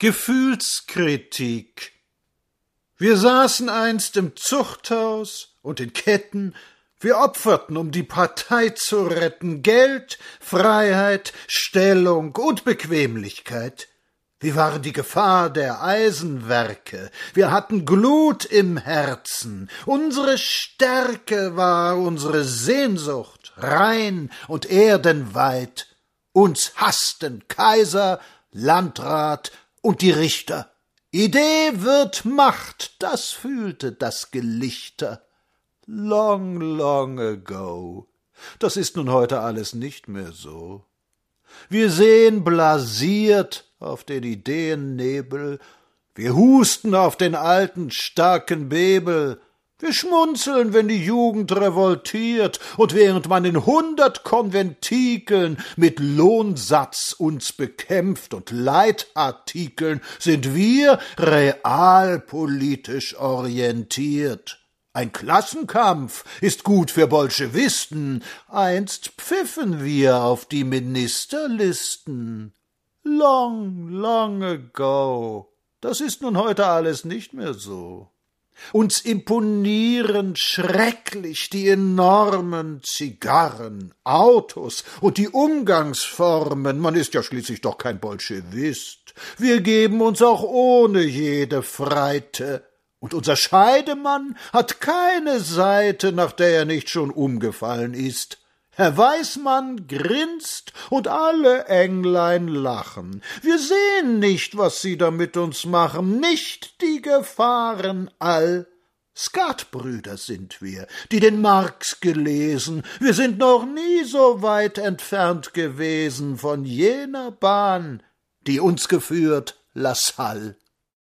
Gefühlskritik. Wir saßen einst im Zuchthaus und in Ketten, wir opferten, um die Partei zu retten, Geld, Freiheit, Stellung und Bequemlichkeit. Wir waren die Gefahr der Eisenwerke, wir hatten Glut im Herzen, unsere Stärke war unsere Sehnsucht, rein und erdenweit, uns hassten Kaiser, Landrat und die Richter. Idee wird Macht, das fühlte das Gelichter. Long, long ago. Das ist nun heute alles nicht mehr so. Wir sehen blasiert auf den Ideennebel, wir husten auf den alten starken Bebel, wir schmunzeln, wenn die Jugend revoltiert, und während man in hundert Konventikeln mit Lohnsatz uns bekämpft und Leitartikeln, sind wir realpolitisch orientiert. Ein Klassenkampf ist gut für Bolschewisten, einst pfiffen wir auf die Ministerlisten. Long, long ago. Das ist nun heute alles nicht mehr so. Uns imponieren schrecklich die enormen Zigarren, Autos und die Umgangsformen. Man ist ja schließlich doch kein Bolschewist. Wir geben uns auch ohne jede Freite. Und unser Scheidemann hat keine Seite, nach der er nicht schon umgefallen ist. Herr Weißmann grinst und alle Englein lachen. Wir sehen nicht, was sie da mit uns machen, nicht die Gefahren all. Skatbrüder sind wir, die den Marx gelesen, wir sind noch nie so weit entfernt gewesen von jener Bahn, die uns geführt, Lassalle.